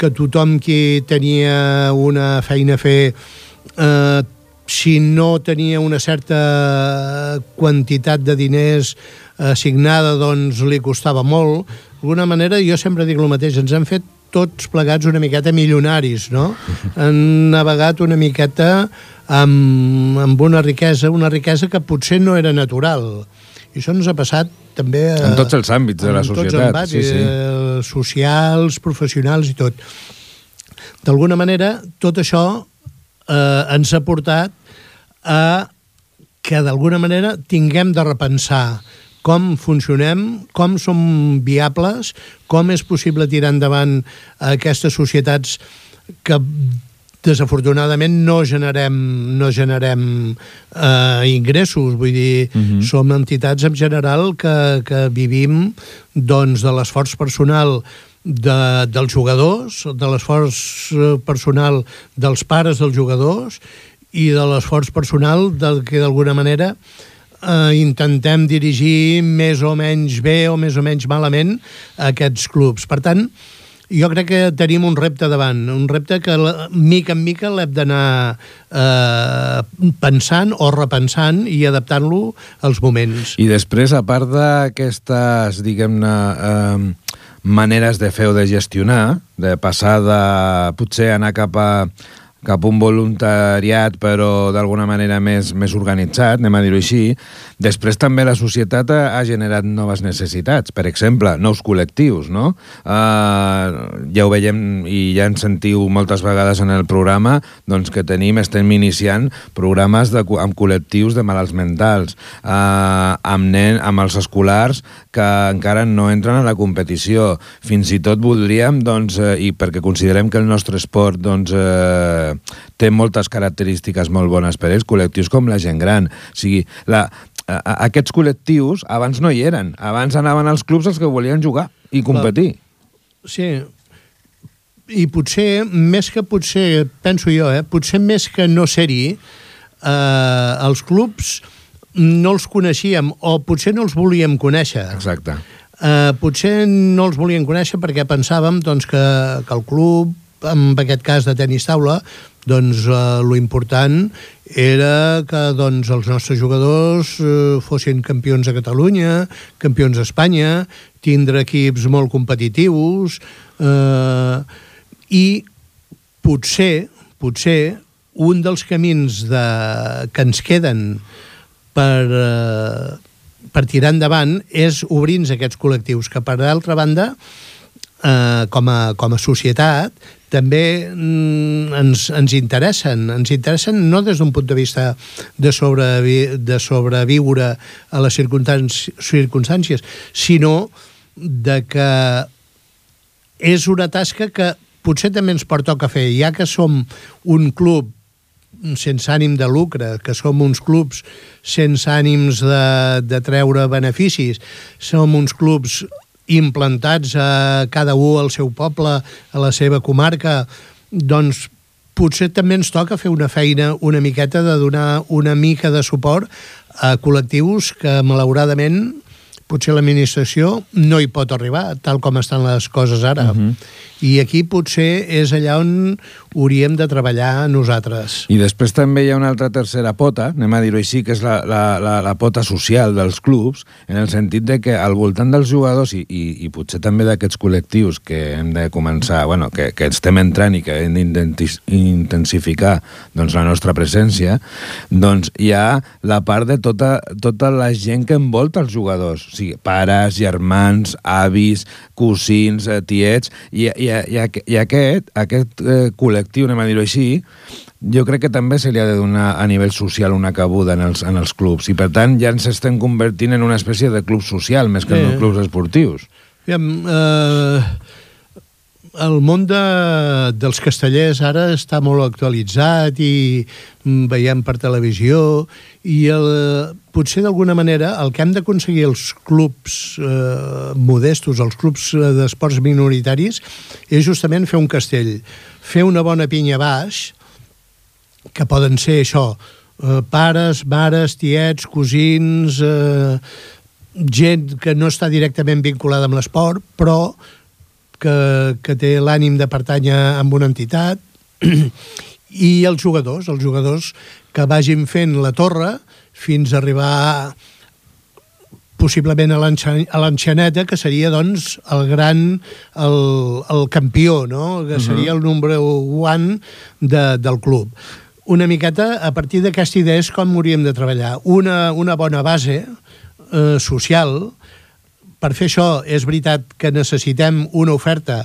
que tothom qui tenia una feina a fer eh, si no tenia una certa quantitat de diners assignada, doncs li costava molt. D'alguna manera, jo sempre dic el mateix, ens han fet tots plegats una miqueta milionaris, no? Han navegat una miqueta amb, amb una riquesa, una riquesa que potser no era natural. I això ens ha passat també... A, en tots els àmbits de la societat. Tots sí, sí. Eh, socials, professionals i tot. D'alguna manera, tot això eh, ens ha portat a que d'alguna manera tinguem de repensar com funcionem, com som viables, com és possible tirar endavant aquestes societats que desafortunadament no generem, no generem eh, ingressos, vull dir, uh mhm. -huh. som entitats en general que, que vivim doncs, de l'esforç personal de, dels jugadors, de l'esforç eh, personal dels pares dels jugadors i de l'esforç personal del que d'alguna manera eh, intentem dirigir més o menys bé o més o menys malament aquests clubs. Per tant, jo crec que tenim un repte davant, un repte que mica en mica l'hem d'anar eh, pensant o repensant i adaptant-lo als moments. I després, a part d'aquestes, diguem-ne, eh, maneres de fer o de gestionar, de passar de potser anar cap a cap un voluntariat però d'alguna manera més, més organitzat, anem a dir-ho així. Després també la societat ha, generat noves necessitats, per exemple, nous col·lectius, no? Uh, ja ho veiem i ja ens sentiu moltes vegades en el programa doncs que tenim, estem iniciant programes de, amb col·lectius de malalts mentals, uh, amb, nen, amb els escolars que encara no entren a la competició. Fins i tot voldríem, doncs, uh, i perquè considerem que el nostre esport doncs, uh, té moltes característiques molt bones per ells, col·lectius com la gent gran. O sigui, la, a, a, aquests col·lectius abans no hi eren. Abans anaven als clubs els que volien jugar i competir. Sí, i potser, més que potser, penso jo, eh, potser més que no ser-hi, eh, els clubs no els coneixíem o potser no els volíem conèixer. Exacte. Eh, potser no els volien conèixer perquè pensàvem doncs, que, que el club, en aquest cas de tenis taula, doncs eh, lo important era que doncs, els nostres jugadors eh, fossin campions de Catalunya, campions d'Espanya, tindre equips molt competitius eh, i potser, potser un dels camins de, que ens queden per, eh, per tirar endavant és obrir-nos aquests col·lectius, que per d'altra banda, eh, com, a, com a societat, també mm, ens, ens interessen. Ens interessen no des d'un punt de vista de, sobrevi, de sobreviure a les circumstàncies, sinó de que és una tasca que potser també ens pertoca fer, ja que som un club sense ànim de lucre, que som uns clubs sense ànims de, de treure beneficis, som uns clubs implantats a cada un al seu poble, a la seva comarca, doncs potser també ens toca fer una feina una miqueta de donar una mica de suport a col·lectius que malauradament potser l'administració no hi pot arribar, tal com estan les coses ara. Uh mhm. -huh. I aquí potser és allà on hauríem de treballar nosaltres. I després també hi ha una altra tercera pota, anem a dir-ho així, que és la, la, la, la pota social dels clubs, en el sentit de que al voltant dels jugadors i, i, i potser també d'aquests col·lectius que hem de començar, bueno, que, que estem entrant i que hem d'intensificar doncs, la nostra presència, doncs hi ha la part de tota, tota la gent que envolta els jugadors, o sigui, pares, germans, avis, cosins, eh, tiets, i, i, i, i aquest, aquest eh, col·lectiu, anem a dir-ho així, jo crec que també se li ha de donar a nivell social una cabuda en els, en els clubs i per tant ja ens estem convertint en una espècie de club social més que en clubs esportius. Aviam, eh, el món de, dels castellers ara està molt actualitzat i mm, veiem per televisió i el, potser d'alguna manera el que hem d'aconseguir els clubs eh, modestos, els clubs eh, d'esports minoritaris, és justament fer un castell, fer una bona pinya baix, que poden ser això, eh, pares, mares, tiets, cosins, eh, gent que no està directament vinculada amb l'esport, però que, que té l'ànim de pertànyer amb una entitat i els jugadors, els jugadors que vagin fent la torre fins a arribar possiblement a l'enxaneta, que seria doncs el gran, el, el campió, no? que seria el número one de, del club. Una miqueta, a partir d'aquesta idea és com hauríem de treballar. Una, una bona base eh, social, per fer això és veritat que necessitem una oferta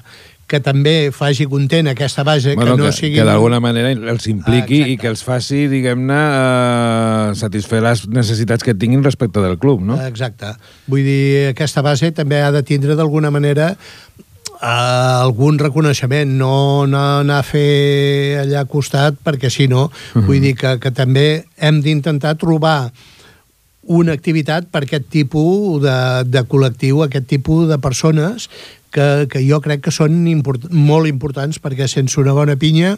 que també faci content aquesta base, bueno, que no que, sigui... Que d'alguna manera els impliqui ah, i que els faci, diguem-ne, uh, satisfer les necessitats que tinguin respecte del club, no? Exacte. Vull dir, aquesta base també ha de tindre d'alguna manera uh, algun reconeixement, no, no anar a fer allà costat, perquè si no, uh -huh. vull dir que, que també hem d'intentar trobar una activitat per aquest tipus de, de col·lectiu, aquest tipus de persones que, que jo crec que són import, molt importants perquè sense una bona pinya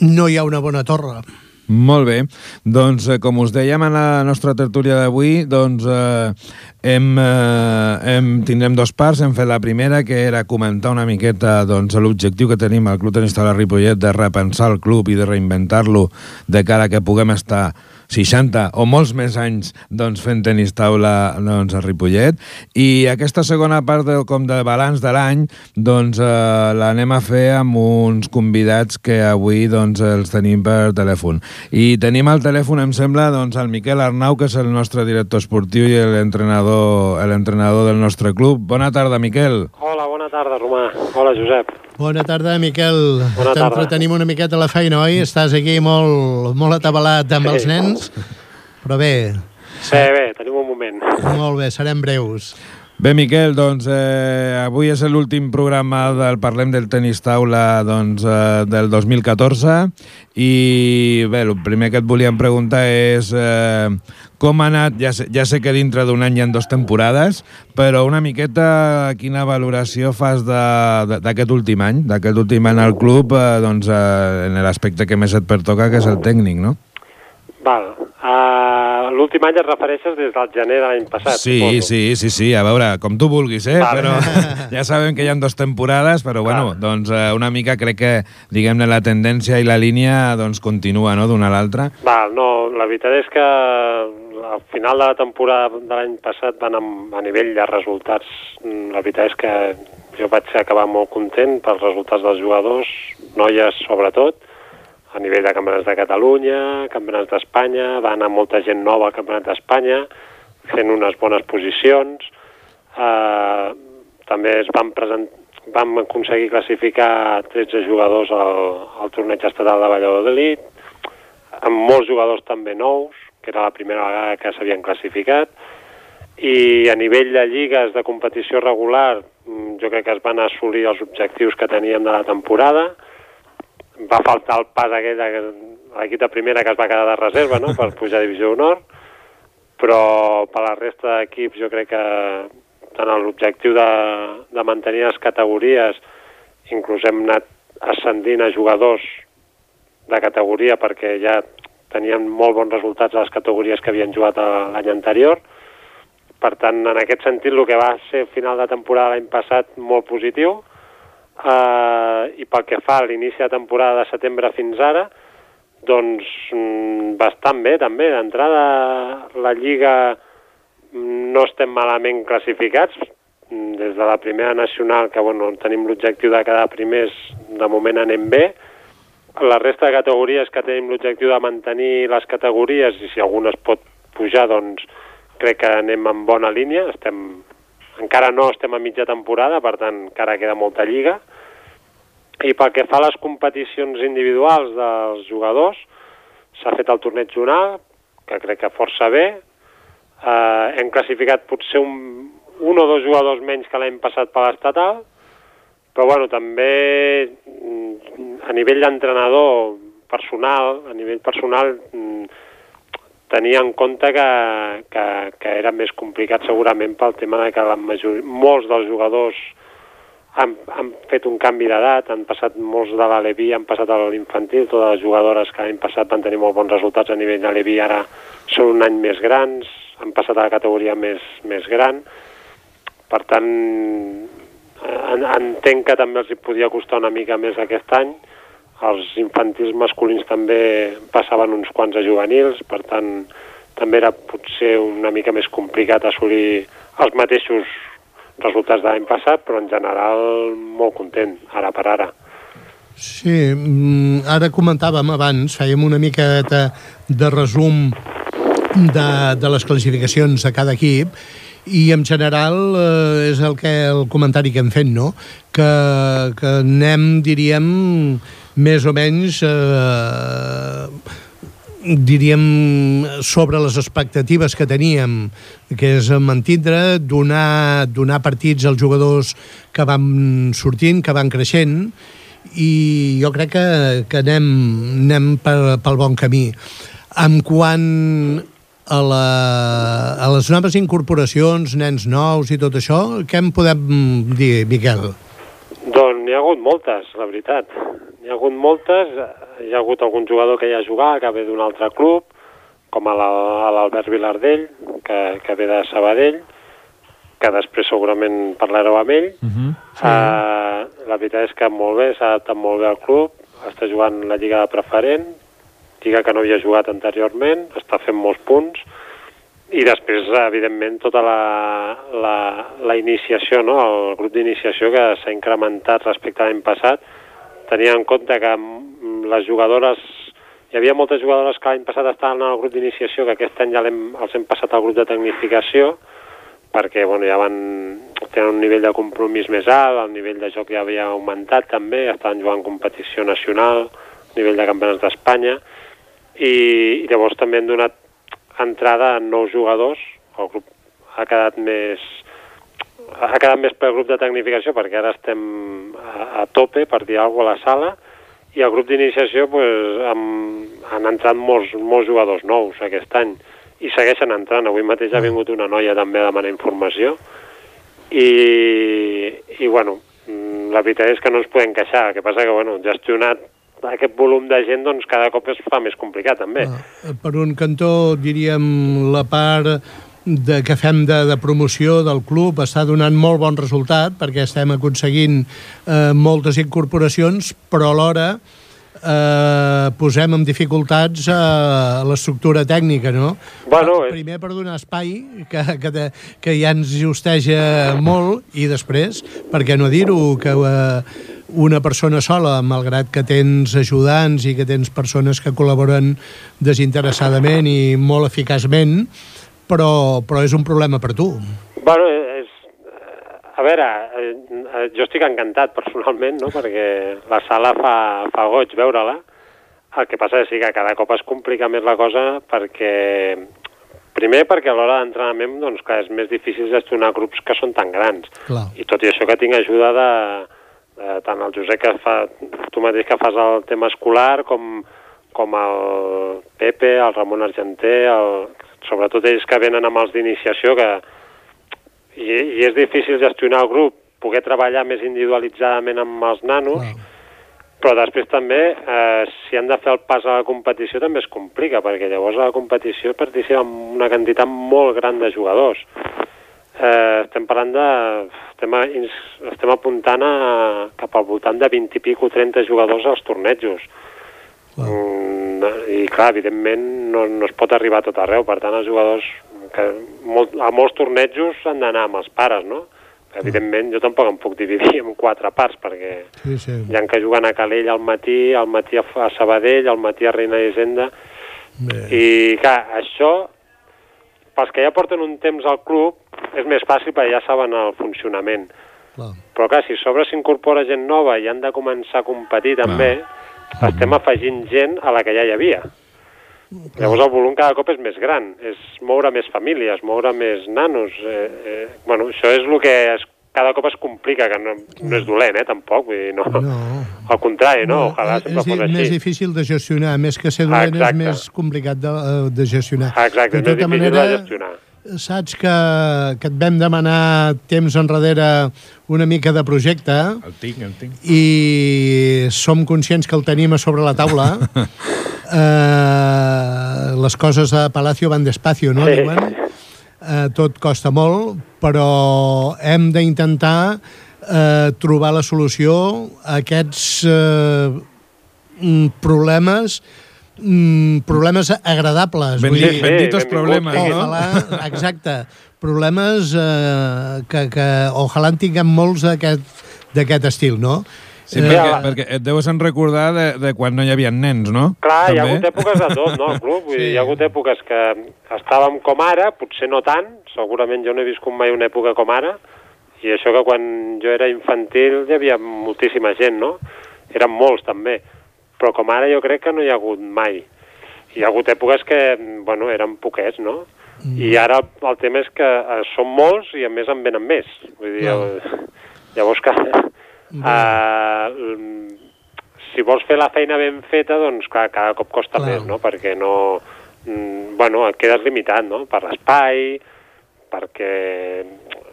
no hi ha una bona torre. Molt bé. Doncs, eh, com us dèiem a la nostra tertúlia d'avui, doncs eh, hem, eh, hem, tindrem dos parts. Hem fet la primera, que era comentar una miqueta doncs, l'objectiu que tenim al Club Tenista de la Ripollet de repensar el club i de reinventar-lo de cara que puguem estar 60 o molts més anys doncs, fent tenis taula doncs, a Ripollet. I aquesta segona part de, com de balanç de l'any doncs, eh, l'anem a fer amb uns convidats que avui doncs, els tenim per telèfon. I tenim al telèfon, em sembla, doncs, el Miquel Arnau, que és el nostre director esportiu i l'entrenador del nostre club. Bona tarda, Miquel. Hola, bona tarda, Romà. Hola, Josep. Bona tarda, Miquel. Bona tarda. T'entretenim una miqueta a la feina, oi? Estàs aquí molt, molt atabalat amb sí. els nens, però bé... Sí, bé, tenim un moment. Molt bé, serem breus. Bé, Miquel, doncs eh, avui és l'últim programa del Parlem del Tenis Taula doncs, eh, del 2014 i bé, el primer que et volíem preguntar és eh, com ha anat, ja sé, ja sé que dintre d'un any hi ha dues temporades, però una miqueta quina valoració fas d'aquest últim any, d'aquest últim any al club, eh, doncs, eh, en l'aspecte que més et pertoca, que és el tècnic, no? Val. Uh, L'últim any et refereixes des del gener de l'any passat, Sí, suposo. sí, sí, sí, a veure, com tu vulguis, eh? Vale. Però ja sabem que hi ha dues temporades, però bueno, Clar. doncs eh, una mica crec que, diguem-ne, la tendència i la línia doncs continua, no?, d'una a l'altra. Val, no, la veritat és que al final de la temporada de l'any passat van amb, a nivell de resultats. mm, La veritat és que jo vaig acabar molt content pels resultats dels jugadors, noies sobretot, a nivell de campionats de Catalunya, campionats d'Espanya, va anar molta gent nova al campionat d'Espanya, fent unes bones posicions. Eh, també es van present, vam aconseguir classificar 13 jugadors al, al torneig estatal de Valladolid, amb molts jugadors també nous, que era la primera vegada que s'havien classificat, i a nivell de lligues de competició regular mm, jo crec que es van assolir els objectius que teníem de la temporada, va faltar el pas aquell l'equip de primera que es va quedar de reserva no? per pujar a Divisió Honor, però per la resta d'equips jo crec que tant l'objectiu de, de mantenir les categories, inclús hem anat ascendint a jugadors de categoria perquè ja tenien molt bons resultats a les categories que havien jugat l'any anterior. Per tant, en aquest sentit, el que va ser final de temporada l'any passat molt positiu, eh, i pel que fa a l'inici de temporada de setembre fins ara, doncs mm, bastant bé també. D'entrada la Lliga mm, no estem malament classificats, Mm, des de la primera nacional, que bueno, tenim l'objectiu de quedar primers, de moment anem bé. La resta de categories que tenim l'objectiu de mantenir les categories, i si alguna es pot pujar, doncs crec que anem en bona línia. Estem, encara no estem a mitja temporada, per tant encara queda molta lliga. I pel que fa a les competicions individuals dels jugadors, s'ha fet el torneig zonal, que crec que força bé. Eh, hem classificat potser un, un o dos jugadors menys que l'any passat per l'estatal, però bueno, també mm, a nivell d'entrenador personal, a nivell personal, mm, tenia en compte que, que, que era més complicat segurament pel tema de que la majoria, molts dels jugadors han, han fet un canvi d'edat, han passat molts de l'Aleví, han passat a l'infantil, totes les jugadores que l'any passat van tenir molt bons resultats a nivell d'Aleví ara són un any més grans, han passat a la categoria més, més gran, per tant, en, entenc que també els hi podia costar una mica més aquest any. Els infantils masculins també passaven uns quants a juvenils, per tant, també era potser una mica més complicat assolir els mateixos resultats de l'any passat, però en general molt content, ara per ara. Sí, mm, ara comentàvem abans, fèiem una mica de, de resum de, de les classificacions de cada equip i en general eh, és el que el comentari que hem fet, no? Que, que anem, diríem, més o menys eh, diríem sobre les expectatives que teníem que és mantindre, donar, donar partits als jugadors que van sortint, que van creixent i jo crec que, que anem, anem pel, pel bon camí. En quant a, la, a les noves incorporacions, nens nous i tot això, què en podem dir, Miquel? Doncs n'hi ha hagut moltes, la veritat. N'hi ha hagut moltes. Hi ha hagut algun jugador que ja ha jugat, que ve d'un altre club, com a la- a l'Albert Vilardell, que, que ve de Sabadell, que després segurament parlareu amb ell. Uh -huh. Uh, la veritat és que molt bé, s'ha adaptat molt bé al club, està jugant la Lliga de Preferent, lliga que no havia jugat anteriorment, està fent molts punts, i després, evidentment, tota la, la, la iniciació, no? el grup d'iniciació que s'ha incrementat respecte a l'any passat, tenia en compte que mm, les jugadores, hi havia moltes jugadores que l'any passat estaven al grup d'iniciació, que aquest any ja hem, els hem passat al grup de tecnificació, perquè bueno, ja van tenen un nivell de compromís més alt, el nivell de joc ja havia augmentat també, estaven jugant competició nacional, nivell de campionats d'Espanya, i, i llavors també hem donat entrada a nous jugadors, el grup ha quedat més ha quedat més pel grup de tecnificació perquè ara estem a, a tope, per dir alguna cosa, a la sala, i el grup d'iniciació pues, han, han entrat molts, molts jugadors nous aquest any i segueixen entrant. Avui mateix ha vingut una noia també a demanar informació i, i bueno, mm, la veritat és que no ens podem queixar. El que passa que, bueno, gestionat aquest volum de gent doncs, cada cop es fa més complicat també. Ah, per un cantó, diríem, la part de, que fem de, de promoció del club està donant molt bon resultat perquè estem aconseguint eh, moltes incorporacions, però alhora eh, posem en dificultats eh, l'estructura tècnica, no? Bueno, és- Primer per donar espai, que, que, que ja ens justeja molt, i després, per què no dir-ho, que eh, una persona sola, malgrat que tens ajudants i que tens persones que col·laboren desinteressadament i molt eficaçment, però, però és un problema per tu. Bueno, és... A veure, eh, jo estic encantat personalment, no?, perquè la sala fa, fa goig veure-la. El que passa és que cada cop es complica més la cosa perquè... Primer perquè a l'hora d'entrenament, doncs, clar, és més difícil gestionar grups que són tan grans. Clar. I tot i això que tinc ajuda de, de tant el Josep que fa, tu mateix que fas el tema escolar, com, com el Pepe, el Ramon Argenter, el, sobretot ells que venen amb els d'iniciació, que i, i és difícil gestionar el grup, poder treballar més individualitzadament amb els nanos, Clar. però després també, eh, si han de fer el pas a la competició, també es complica, perquè llavors a la competició participen una quantitat molt gran de jugadors. Eh, estem parlant de... Estem, a, estem apuntant a, cap al voltant de 20 i pico, 30 jugadors als tornejos. Mm, I clar, evidentment no, no es pot arribar a tot arreu, per tant els jugadors que molt, a molts tornejos han d'anar amb els pares, no? Evidentment jo tampoc em puc dividir en quatre parts perquè Sí, sí. hi ha que juguen a Calella al matí, al matí a Sabadell, al matí a Reina d'Hisenda Bé. i clar, això pels que ja porten un temps al club és més fàcil perquè ja saben el funcionament Clar. però clar, si sobre s'incorpora gent nova i han de començar a competir també, estem afegint gent a la que ja hi havia. Llavors el volum cada cop és més gran, és moure més famílies, moure més nanos. Eh, eh, bueno, això és el que es, cada cop es complica, que no, no és dolent, eh, tampoc. Vull dir, no. No. Al contrari, no? Ojalà és sempre fos més així. difícil de gestionar, més que ser dolent és Exacte. més complicat de, eh, de gestionar. Exacte, de és més tota difícil manera, de gestionar. Saps que, que et vam demanar temps enrere una mica de projecte El tinc, el tinc. i som conscients que el tenim a sobre la taula. eh, les coses a Palacio van despacio, no? Sí. Diuen? Eh, tot costa molt, però hem d'intentar eh, trobar la solució a aquests eh, problemes mm, problemes agradables. Ben, vull dit, dir, ben dit els benvingut, problemes, sí. no? Ojalà, exacte, problemes eh, que, que ojalà en tinguem molts d'aquest d'aquest estil, no? Sí, Eh, perquè, perquè et deus en recordar de, de quan no hi havia nens, no? Clar, hi ha També? hagut èpoques de tot, no, al club? Vull Sí. dir, hi ha hagut èpoques que estàvem com ara, potser no tant, segurament jo no he viscut mai una època com ara, i això que quan jo era infantil hi havia moltíssima gent, no? Eren molts, també. Però com ara jo crec que no hi ha hagut mai. Hi ha hagut èpoques que, bueno, eren poquets, no? I ara el, tema és que eh, són molts i a més en venen més. Vull dir, el, llavors que... Uh, si vols fer la feina ben feta, doncs clar, cada cop costa Clar. més, no? Perquè no... Mm, bueno, et quedes limitat, no? Per l'espai, perquè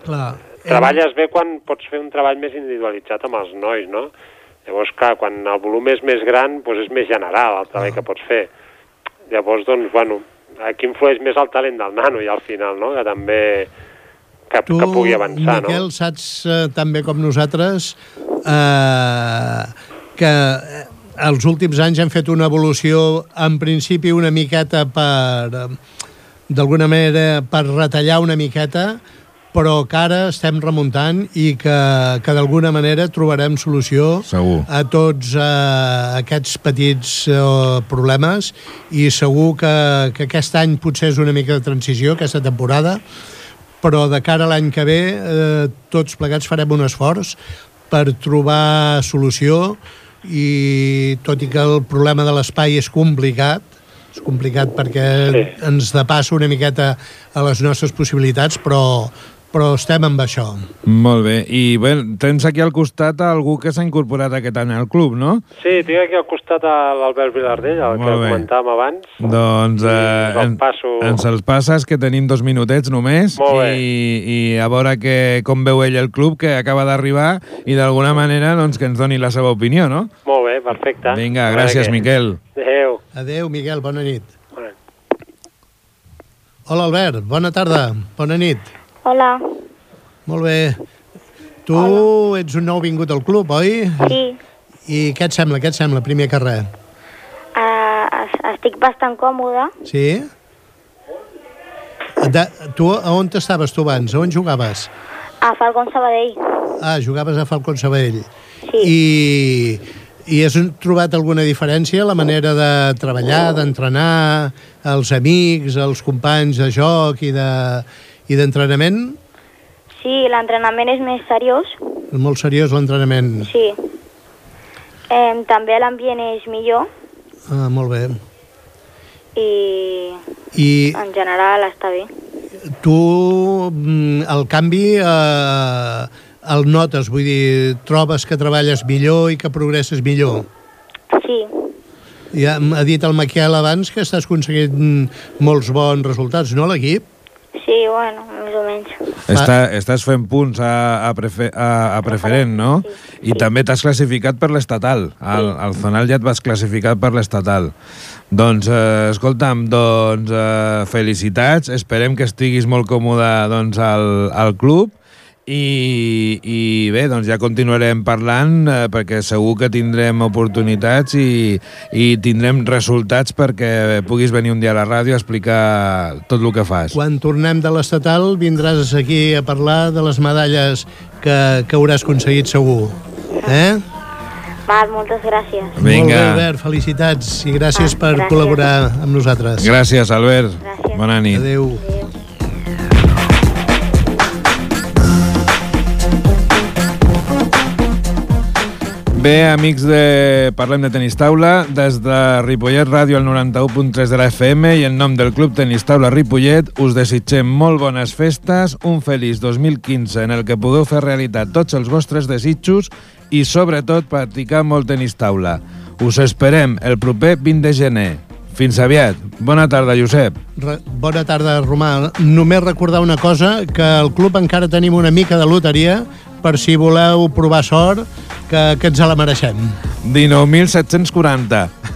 clar, treballes bé quan pots fer un treball més individualitzat amb els nois, no? Llavors, clar, quan el volum és més gran, doncs és més general el treball que pots fer. Llavors, doncs, bueno, aquí influeix més el talent del nano i al final, no? Que també que, Tu, que pugui avançar, Miquel, no? saps eh, tan bé com nosaltres eh, que eh, els últims anys hem fet una evolució en principi una miqueta per eh, d'alguna manera per retallar una miqueta però que ara estem remuntant i que, que d'alguna manera trobarem solució Segur. a tots eh, aquests petits eh, problemes i segur que, que aquest any potser és una mica de transició, aquesta temporada, però de cara a l'any que ve eh, tots plegats farem un esforç per trobar solució i tot i que el problema de l'espai és complicat, és complicat perquè Sí. ens depassa una miqueta a les nostres possibilitats, però, però estem amb això. Molt bé. I bé, tens aquí al costat algú que s'ha incorporat aquest any al club, no? Sí, tinc aquí al costat a l'Albert Vilardell, el que Molt bé. comentàvem abans. Doncs eh, el en, passo. ens el passes, que tenim dos minutets només, Molt bé. i, i a veure que, com veu ell el club, que acaba d'arribar, i d'alguna manera doncs, que ens doni la seva opinió, no? Molt bé, perfecte. Vinga, gràcies, què. Miquel. Adéu. Adéu, Miquel, bona nit. Bona nit. Hola, Albert, bona tarda, bona nit. Hola, Molt bé. Tu ets un nou vingut al club, oi? sí, I què et sembla, què et sembla, primer que res? uh, estic bastant còmoda. Sí? De, tu, a on estaves tu abans? A on jugaves? A Falcon Sabadell, Ah, jugaves a Falcon Sabadell. sí. I, I has trobat alguna diferència a la manera de treballar, d'entrenar, els amics, els companys de joc i de i d'entrenament? Sí, l'entrenament és més seriós, És molt seriós l'entrenament. sí. Eh, també l'ambient és millor Ah, molt bé. i I en general està bé. tu mm, el canvi eh, el notes, vull dir, trobes que treballes millor i que progresses millor. Sí, Ja ha dit el Maquiel abans que estàs aconseguint molts bons resultats, no, l'equip? Sí, bueno, més o menys. Està, estàs fent punts a, a, prefe, a, a preferent, no? Sí, I sí. també t'has classificat per l'estatal. Al, al Zonal ja et vas classificar per l'estatal. Doncs, eh, escolta'm, doncs, eh, felicitats. Esperem que estiguis molt còmode doncs, al, al club i, i bé, doncs ja continuarem parlant eh, perquè segur que tindrem oportunitats i, i tindrem resultats perquè puguis venir un dia a la ràdio a explicar tot el que fas. Quan tornem de l'estatal vindràs aquí a parlar de les medalles que, que hauràs aconseguit segur. Eh? Val, moltes gràcies. Molt bé, Vinga. Albert, felicitats i gràcies Ah, per gràcies. col·laborar amb nosaltres. Gràcies, Albert. Gràcies. Bona nit. Adéu. Adéu. Bé, amics de Parlem de Tenis Taula, des de Ripollet Ràdio al 91.3 de la FM i en nom del Club Tenis Taula Ripollet us desitgem molt bones festes, un feliç 2015 en el que pugueu fer realitat tots els vostres desitjos i sobretot practicar molt tenis taula. Us esperem el proper 20 de gener. Fins aviat. Bona tarda, Josep. Re Bona tarda, Romà. Només recordar una cosa, que al club encara tenim una mica de loteria per si voleu provar sort, que, que ens la mereixem. 19.740.